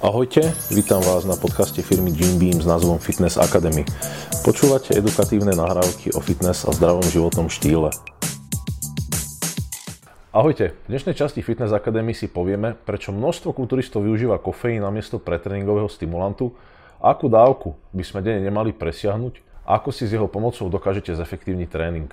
Ahojte, vítam vás na podcaste firmy Jim Beam s názvom Fitness Academy. Počúvate edukatívne nahrávky o fitness a zdravom životnom štýle. Ahojte, v dnešnej časti Fitness Academy si povieme, prečo množstvo kulturistov využíva kofeín namiesto pretréningového stimulantu, akú dávku by sme denne nemali presiahnuť a ako si s jeho pomocou dokážete zefektívniť tréning.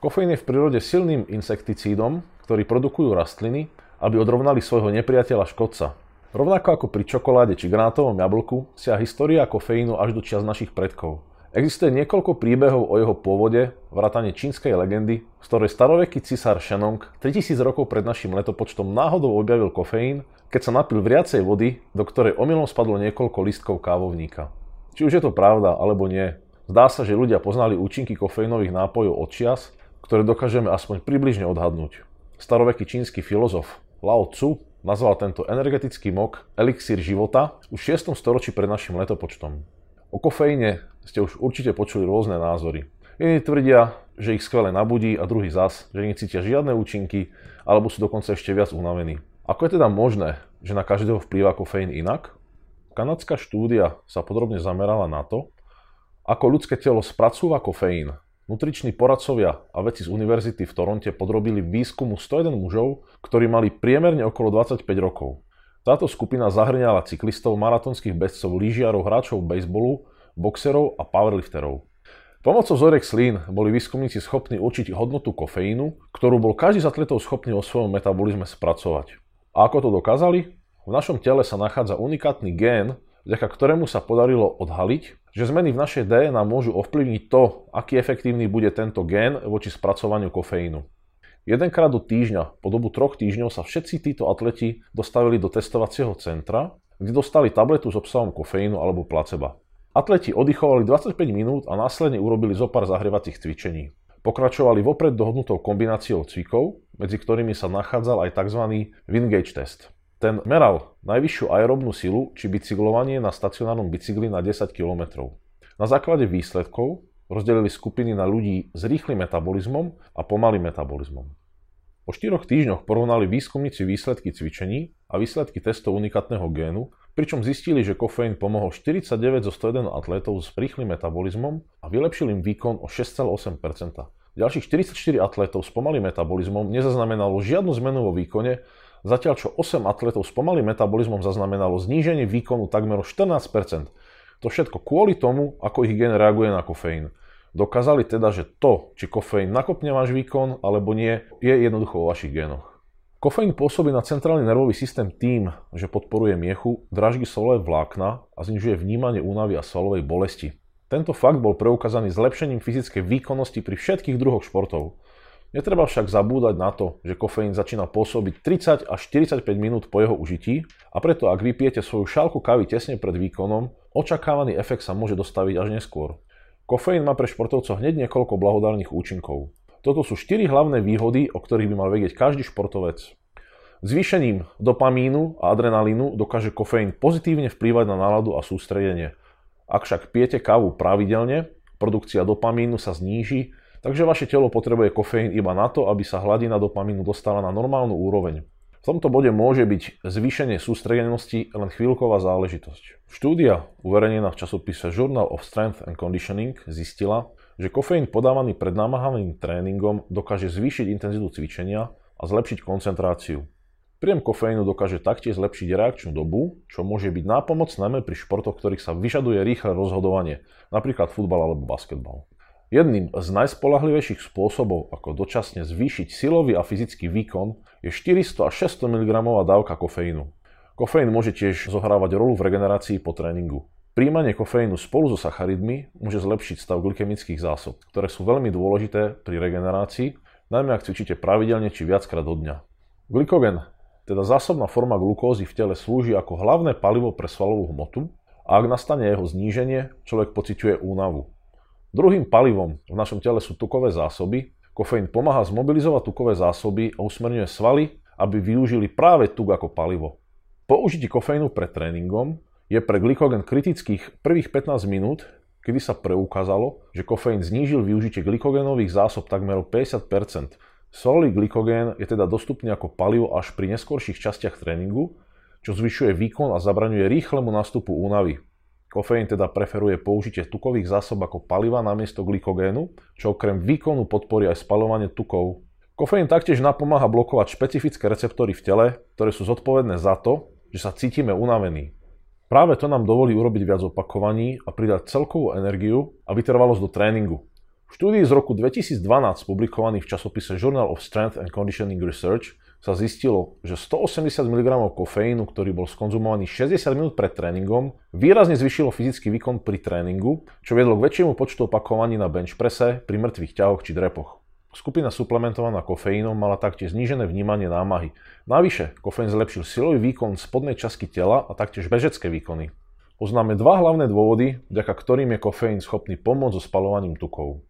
Kofeín je v prírode silným insekticídom, ktorý produkujú rastliny, aby odrovnali svojho nepriateľa škodca, Rovnako ako pri čokoláde či granátovom jablku, sia história kofeínu až do čias našich predkov. Existuje niekoľko príbehov o jeho pôvode, vrátane čínskej legendy, z ktorej staroveký cisár Shenong 3000 rokov pred našim letopočtom náhodou objavil kofeín, keď sa napil vriacej vody, do ktorej omylom spadlo niekoľko listkov kávovníka. Či už je to pravda alebo nie, zdá sa, že ľudia poznali účinky kofeínových nápojov od čias, ktoré dokážeme aspoň približne odhadnúť. Staroveký čínsky filozof Lao Tzu nazval tento energetický mok elixír života už v 6. storočí pred našim letopočtom. O kofeíne ste už určite počuli rôzne názory. Jedni tvrdia, že ich skvele nabudí a druhý zas, že necítia žiadne účinky alebo sú dokonca ešte viac unavení. Ako je teda možné, že na každého vplýva kofeín inak? Kanadská štúdia sa podrobne zamerala na to, ako ľudské telo spracúva kofeín Nutriční poradcovia a veci z univerzity v Toronte podrobili výskumu 101 mužov, ktorí mali priemerne okolo 25 rokov. Táto skupina zahrňala cyklistov, maratonských bežcov, lyžiarov, hráčov baseballu, boxerov a powerlifterov. Pomocou vzoriek slín boli výskumníci schopní určiť hodnotu kofeínu, ktorú bol každý z atletov schopný o svojom metabolizme spracovať. A ako to dokázali? V našom tele sa nachádza unikátny gén, vďaka ktorému sa podarilo odhaliť, že zmeny v našej DNA môžu ovplyvniť to, aký efektívny bude tento gén voči spracovaniu kofeínu. Jedenkrát do týždňa, po dobu troch týždňov sa všetci títo atleti dostavili do testovacieho centra, kde dostali tabletu s obsahom kofeínu alebo placeba. Atleti oddychovali 25 minút a následne urobili zo pár zahrievacích cvičení. Pokračovali vopred dohodnutou kombináciou cvikov, medzi ktorými sa nachádzal aj tzv. Wingage test. Ten meral najvyššiu aerobnú silu či bicyklovanie na stacionárnom bicykli na 10 km. Na základe výsledkov rozdelili skupiny na ľudí s rýchlym metabolizmom a pomalým metabolizmom. Po 4 týždňoch porovnali výskumníci výsledky cvičení a výsledky testov unikátneho génu, pričom zistili, že kofeín pomohol 49 zo 101 atlétov s rýchlym metabolizmom a vylepšil im výkon o 6,8%. Ďalších 44 atlétov s pomalým metabolizmom nezaznamenalo žiadnu zmenu vo výkone zatiaľ čo 8 atletov s pomalým metabolizmom zaznamenalo zníženie výkonu takmer o 14%. To všetko kvôli tomu, ako ich gen reaguje na kofeín. Dokázali teda, že to, či kofeín nakopne váš výkon alebo nie, je jednoducho vo vašich génoch. Kofeín pôsobí na centrálny nervový systém tým, že podporuje miechu, draží solové vlákna a znižuje vnímanie únavy a svalovej bolesti. Tento fakt bol preukázaný zlepšením fyzickej výkonnosti pri všetkých druhoch športov. Netreba však zabúdať na to, že kofeín začína pôsobiť 30 až 45 minút po jeho užití a preto ak vypijete svoju šálku kávy tesne pred výkonom, očakávaný efekt sa môže dostaviť až neskôr. Kofeín má pre športovcov hneď niekoľko blahodárnych účinkov. Toto sú 4 hlavné výhody, o ktorých by mal vedieť každý športovec. Zvýšením dopamínu a adrenalínu dokáže kofeín pozitívne vplývať na náladu a sústredenie. Ak však pijete kávu pravidelne, produkcia dopamínu sa zníži Takže vaše telo potrebuje kofeín iba na to, aby sa hladina dopamínu dostala na normálnu úroveň. V tomto bode môže byť zvýšenie sústredenosti len chvíľková záležitosť. Štúdia, uverejnená v časopise Journal of Strength and Conditioning, zistila, že kofeín podávaný pred námahavým tréningom dokáže zvýšiť intenzitu cvičenia a zlepšiť koncentráciu. Príjem kofeínu dokáže taktiež zlepšiť reakčnú dobu, čo môže byť nápomoc najmä pri športoch, ktorých sa vyžaduje rýchle rozhodovanie, napríklad futbal alebo basketbal. Jedným z najspolahlivejších spôsobov, ako dočasne zvýšiť silový a fyzický výkon, je 400 až 600 mg dávka kofeínu. Kofeín môže tiež zohrávať rolu v regenerácii po tréningu. Príjmanie kofeínu spolu so sacharidmi môže zlepšiť stav glykemických zásob, ktoré sú veľmi dôležité pri regenerácii, najmä ak cvičíte pravidelne či viackrát do dňa. Glykogen, teda zásobná forma glukózy v tele slúži ako hlavné palivo pre svalovú hmotu a ak nastane jeho zníženie, človek pociťuje únavu. Druhým palivom v našom tele sú tukové zásoby. Kofeín pomáha zmobilizovať tukové zásoby a usmerňuje svaly, aby využili práve tuk ako palivo. Po užití kofeínu pred tréningom je pre glykogen kritických prvých 15 minút, kedy sa preukázalo, že kofeín znížil využitie glykogénových zásob takmer o 50%. Solový glykogén je teda dostupný ako palivo až pri neskorších častiach tréningu, čo zvyšuje výkon a zabraňuje rýchlemu nástupu únavy. Kofeín teda preferuje použitie tukových zásob ako paliva namiesto glykogénu, čo okrem výkonu podporí aj spalovanie tukov. Kofeín taktiež napomáha blokovať špecifické receptory v tele, ktoré sú zodpovedné za to, že sa cítime unavení. Práve to nám dovolí urobiť viac opakovaní a pridať celkovú energiu a vytrvalosť do tréningu. V štúdii z roku 2012 publikovaný v časopise Journal of Strength and Conditioning Research sa zistilo, že 180 mg kofeínu, ktorý bol skonzumovaný 60 minút pred tréningom, výrazne zvyšilo fyzický výkon pri tréningu, čo viedlo k väčšiemu počtu opakovaní na bench presse, pri mŕtvych ťahoch či drepoch. Skupina suplementovaná kofeínom mala taktiež znížené vnímanie námahy. Navyše, kofeín zlepšil silový výkon spodnej časti tela a taktiež bežecké výkony. Poznáme dva hlavné dôvody, vďaka ktorým je kofeín schopný pomôcť so spalovaním tukov.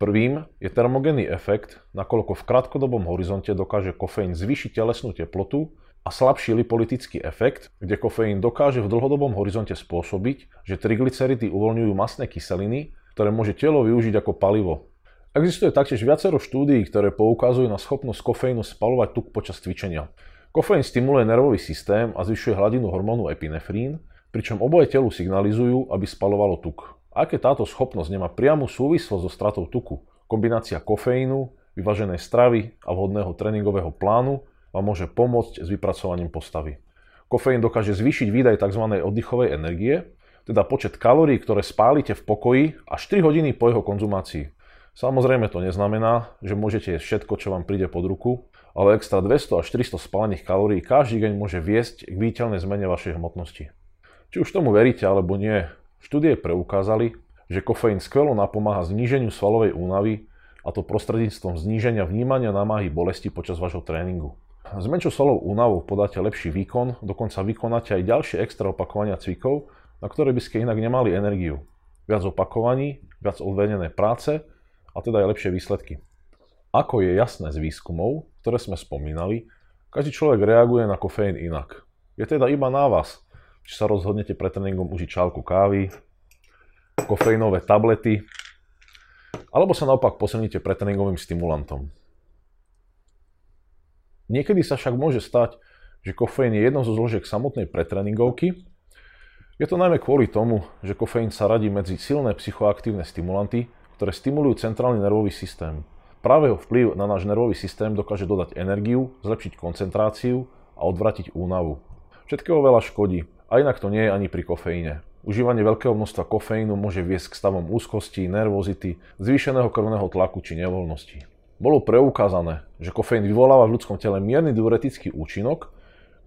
Prvým je termogénny efekt, nakoľko v krátkodobom horizonte dokáže kofeín zvýšiť telesnú teplotu a slabší lipolytický efekt, kde kofeín dokáže v dlhodobom horizonte spôsobiť, že triglyceridy uvoľňujú masné kyseliny, ktoré môže telo využiť ako palivo Existuje taktiež viacero štúdií, ktoré poukazujú na schopnosť kofeínu spalovať tuk počas cvičenia. Kofeín stimuluje nervový systém a zvyšuje hladinu hormónu epinefrín, pričom oboje telu signalizujú, aby spalovalo tuk. Aj keď táto schopnosť nemá priamu súvislosť so stratou tuku, kombinácia kofeínu, vyvaženej stravy a vhodného tréningového plánu vám môže pomôcť s vypracovaním postavy. Kofeín dokáže zvýšiť výdaj tzv. oddychovej energie, teda počet kalórií, ktoré spálite v pokoji až 3 hodiny po jeho konzumácii. Samozrejme to neznamená, že môžete jesť všetko, čo vám príde pod ruku, ale extra 200 až 400 spálených kalórií každý deň môže viesť k viditeľnej zmene vašej hmotnosti. Či už tomu veríte alebo nie, štúdie preukázali, že kofeín skvelo napomáha zníženiu svalovej únavy a to prostredníctvom zníženia vnímania námahy bolesti počas vášho tréningu. S menšou svalovou únavou podáte lepší výkon, dokonca vykonáte aj ďalšie extra opakovania cvikov, na ktoré by ste inak nemali energiu. Viac opakovaní, viac odvedené práce a teda aj lepšie výsledky. Ako je jasné z výskumov, ktoré sme spomínali, každý človek reaguje na kofeín inak. Je teda iba na vás, či sa rozhodnete pred tréningom užiť čálku kávy, kofeínové tablety, alebo sa naopak posilníte pretréningovým stimulantom. Niekedy sa však môže stať, že kofeín je jednou zo zložiek samotnej pretréningovky. Je to najmä kvôli tomu, že kofeín sa radí medzi silné psychoaktívne stimulanty, ktoré stimulujú centrálny nervový systém. Práve jeho vplyv na náš nervový systém dokáže dodať energiu, zlepšiť koncentráciu a odvratiť únavu. Všetkého veľa škodí, a inak to nie je ani pri kofeíne. Užívanie veľkého množstva kofeínu môže viesť k stavom úzkosti, nervozity, zvýšeného krvného tlaku či nevoľnosti. Bolo preukázané, že kofeín vyvoláva v ľudskom tele mierny diuretický účinok,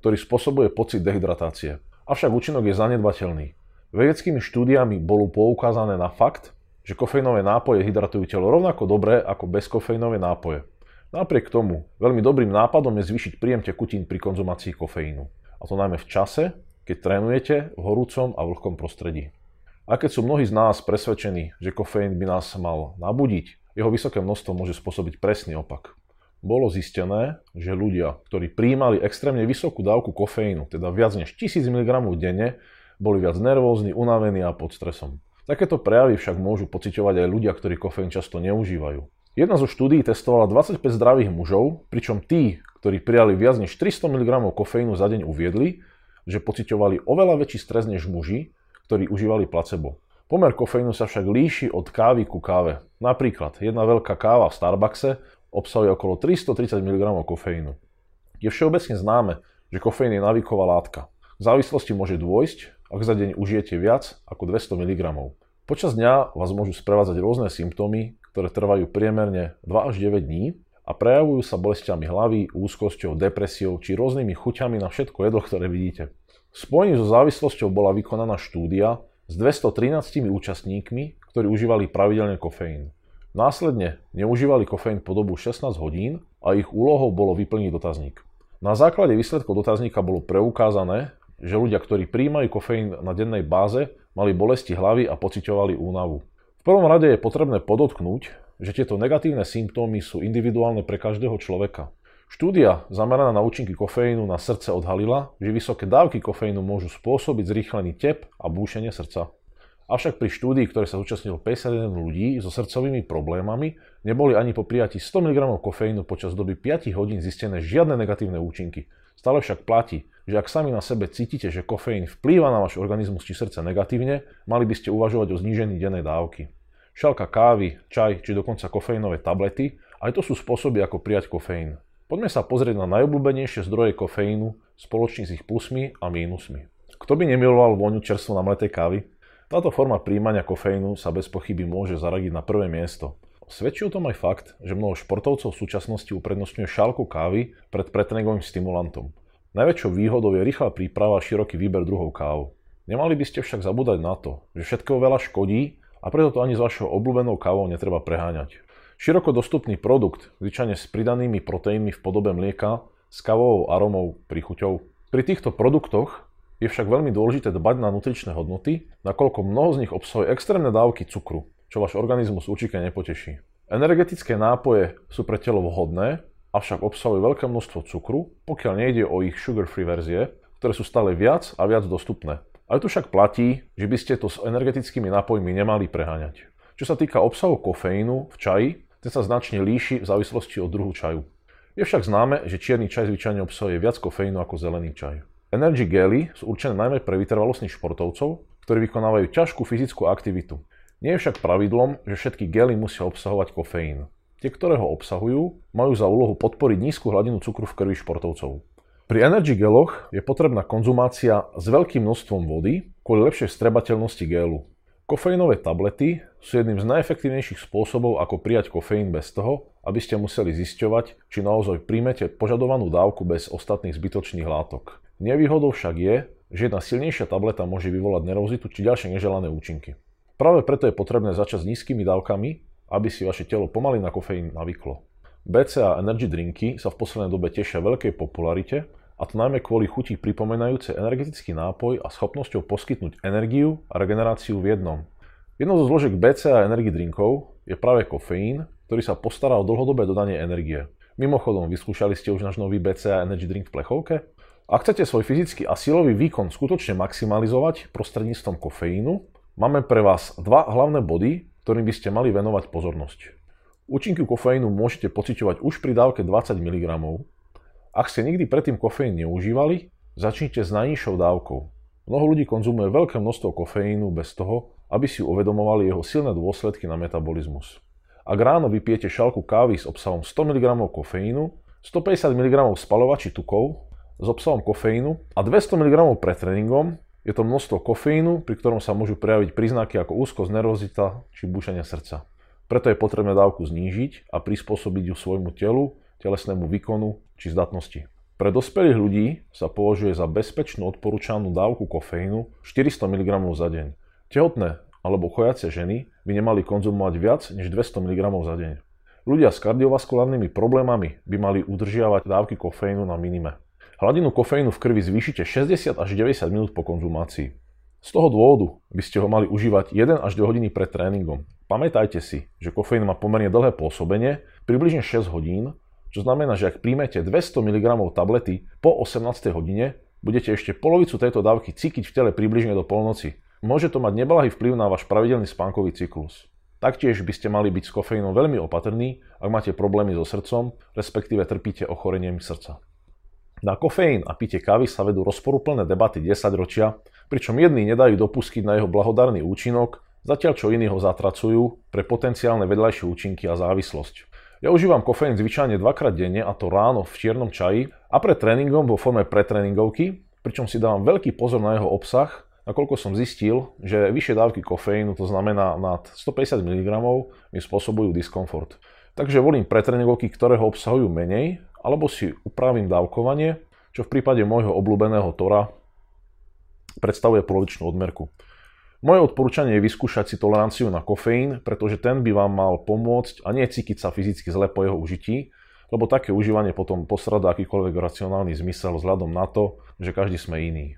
ktorý spôsobuje pocit dehydratácie. Avšak účinok je zanedbateľný. Vedeckými štúdiami bolo poukázané na fakt, že kofeínové nápoje hydratujú telo rovnako dobre ako bezkofeínové nápoje. Napriek tomu, veľmi dobrým nápadom je zvýšiť príjem tekutín pri konzumácii kofeínu. A to najmä v čase, keď trénujete v horúcom a vlhkom prostredí. A keď sú mnohí z nás presvedčení, že kofeín by nás mal nabudiť, jeho vysoké množstvo môže spôsobiť presný opak. Bolo zistené, že ľudia, ktorí príjmali extrémne vysokú dávku kofeínu, teda viac než 1000 mg denne, boli viac nervózni, unavení a pod stresom. Takéto prejavy však môžu pociťovať aj ľudia, ktorí kofeín často neužívajú. Jedna zo štúdií testovala 25 zdravých mužov, pričom tí, ktorí prijali viac než 300 mg kofeínu za deň uviedli, že pociťovali oveľa väčší stres než muži, ktorí užívali placebo. Pomer kofeínu sa však líši od kávy ku káve. Napríklad jedna veľká káva v Starbuckse obsahuje okolo 330 mg kofeínu. Je všeobecne známe, že kofeín je navíková látka. V závislosti môže dôjsť, ak za deň užijete viac ako 200 mg. Počas dňa vás môžu sprevádzať rôzne symptómy, ktoré trvajú priemerne 2 až 9 dní a prejavujú sa bolestiami hlavy, úzkosťou, depresiou či rôznymi chuťami na všetko jedlo, ktoré vidíte. V spojení so závislosťou bola vykonaná štúdia s 213 účastníkmi, ktorí užívali pravidelne kofeín. Následne neužívali kofeín po dobu 16 hodín a ich úlohou bolo vyplniť dotazník. Na základe výsledkov dotazníka bolo preukázané, že ľudia, ktorí príjmajú kofeín na dennej báze, mali bolesti hlavy a pociťovali únavu. V prvom rade je potrebné podotknúť, že tieto negatívne symptómy sú individuálne pre každého človeka. Štúdia zameraná na účinky kofeínu na srdce odhalila, že vysoké dávky kofeínu môžu spôsobiť zrýchlený tep a búšenie srdca. Avšak pri štúdii, ktoré sa zúčastnilo 51 ľudí so srdcovými problémami, neboli ani po prijatí 100 mg kofeínu počas doby 5 hodín zistené žiadne negatívne účinky. Stále však platí, že ak sami na sebe cítite, že kofeín vplýva na váš organizmus či srdce negatívne, mali by ste uvažovať o znížení dennej dávky. Šalka kávy, čaj či dokonca kofeínové tablety, aj to sú spôsoby, ako prijať kofeín. Poďme sa pozrieť na najobľúbenejšie zdroje kofeínu spoločne s ich plusmi a mínusmi. Kto by nemiloval vôňu čerstvo namletej kávy? Táto forma príjmania kofeínu sa bez pochyby môže zaradiť na prvé miesto. Svedčí o tom aj fakt, že mnoho športovcov v súčasnosti uprednostňuje šálku kávy pred pretréningovým stimulantom. Najväčšou výhodou je rýchla príprava a široký výber druhov káv. Nemali by ste však zabúdať na to, že všetkého veľa škodí a preto to ani s vašou obľúbenou kávou netreba preháňať. Široko dostupný produkt, zvyčajne s pridanými proteínmi v podobe mlieka, s kávovou aromou, príchuťou. Pri týchto produktoch je však veľmi dôležité dbať na nutričné hodnoty, nakoľko mnoho z nich obsahuje extrémne dávky cukru, čo váš organizmus určite nepoteší. Energetické nápoje sú pre telo vhodné, avšak obsahujú veľké množstvo cukru, pokiaľ nejde o ich sugar-free verzie, ktoré sú stále viac a viac dostupné. Ale tu však platí, že by ste to s energetickými nápojmi nemali preháňať. Čo sa týka obsahu kofeínu v čaji, ten sa značne líši v závislosti od druhu čaju. Je však známe, že čierny čaj zvyčajne obsahuje viac kofeínu ako zelený čaj. Energy gely sú určené najmä pre vytrvalostných športovcov, ktorí vykonávajú ťažkú fyzickú aktivitu. Nie je však pravidlom, že všetky gely musia obsahovať kofeín. Tie, ktoré ho obsahujú, majú za úlohu podporiť nízku hladinu cukru v krvi športovcov. Pri energy geloch je potrebná konzumácia s veľkým množstvom vody kvôli lepšej strebateľnosti gelu. Kofeínové tablety sú jedným z najefektívnejších spôsobov, ako prijať kofeín bez toho, aby ste museli zisťovať, či naozaj príjmete požadovanú dávku bez ostatných zbytočných látok. Nevýhodou však je, že jedna silnejšia tableta môže vyvolať nervozitu či ďalšie neželané účinky. Práve preto je potrebné začať s nízkymi dávkami aby si vaše telo pomaly na kofeín navyklo. BCA energy drinky sa v poslednej dobe tešia veľkej popularite, a to najmä kvôli chuti pripomenajúce energetický nápoj a schopnosťou poskytnúť energiu a regeneráciu v jednom. Jednou zo zložiek BCA energy drinkov je práve kofeín, ktorý sa postará o dlhodobé dodanie energie. Mimochodom, vyskúšali ste už náš nový BCA Energy Drink v plechovke? Ak chcete svoj fyzický a silový výkon skutočne maximalizovať prostredníctvom kofeínu, máme pre vás dva hlavné body, ktorým by ste mali venovať pozornosť. Účinky kofeínu môžete pociťovať už pri dávke 20 mg. Ak ste nikdy predtým kofeín neužívali, začnite s najnižšou dávkou. Mnoho ľudí konzumuje veľké množstvo kofeínu bez toho, aby si uvedomovali jeho silné dôsledky na metabolizmus. Ak ráno vypijete šálku kávy s obsahom 100 mg kofeínu, 150 mg spalovači tukov s obsahom kofeínu a 200 mg pred tréningom, je to množstvo kofeínu, pri ktorom sa môžu prejaviť príznaky ako úzkosť, nervozita či búšenie srdca. Preto je potrebné dávku znížiť a prispôsobiť ju svojmu telu, telesnému výkonu či zdatnosti. Pre dospelých ľudí sa považuje za bezpečnú odporúčanú dávku kofeínu 400 mg za deň. Tehotné alebo chojace ženy by nemali konzumovať viac než 200 mg za deň. Ľudia s kardiovaskulárnymi problémami by mali udržiavať dávky kofeínu na minime. Hladinu kofeínu v krvi zvýšite 60 až 90 minút po konzumácii. Z toho dôvodu by ste ho mali užívať 1 až 2 hodiny pred tréningom. Pamätajte si, že kofeín má pomerne dlhé pôsobenie, približne 6 hodín, čo znamená, že ak príjmete 200 mg tablety po 18 hodine, budete ešte polovicu tejto dávky cítiť v tele približne do polnoci. Môže to mať neblahý vplyv na váš pravidelný spánkový cyklus. Taktiež by ste mali byť s kofeínom veľmi opatrní, ak máte problémy so srdcom, respektíve trpíte ochorením srdca. Na kofeín a pitie kávy sa vedú rozporúplné debaty 10 ročia, pričom jedni nedajú dopustiť na jeho blahodárny účinok, zatiaľ čo iní ho zatracujú pre potenciálne vedľajšie účinky a závislosť. Ja užívam kofeín zvyčajne dvakrát denne, a to ráno v čiernom čaji a pred tréningom vo forme pretréningovky, pričom si dávam veľký pozor na jeho obsah, nakoľko som zistil, že vyššie dávky kofeínu, to znamená nad 150 mg, mi spôsobujú diskomfort. Takže volím pretréningovky, ktoré ho obsahujú menej alebo si upravím dávkovanie, čo v prípade môjho obľúbeného Tora predstavuje polovičnú odmerku. Moje odporúčanie je vyskúšať si toleranciu na kofeín, pretože ten by vám mal pomôcť a nie cítiť sa fyzicky zle po jeho užití, lebo také užívanie potom posrada akýkoľvek racionálny zmysel vzhľadom na to, že každý sme iný.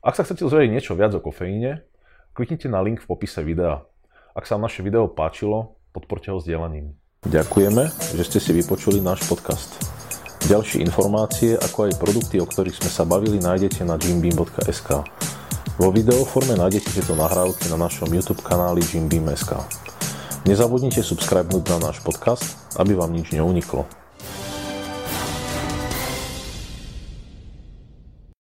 Ak sa chcete dozvedieť niečo viac o kofeíne, kliknite na link v popise videa. Ak sa vám naše video páčilo, podporte ho sdielaním. Ďakujeme, že ste si vypočuli náš podcast. Ďalšie informácie, ako aj produkty, o ktorých sme sa bavili, nájdete na jimbeam.sk. Vo videoforme nájdete tieto nahrávky na našom YouTube kanáli Jimbeam.sk. Nezabudnite subscribenúť na náš podcast, aby vám nič neuniklo.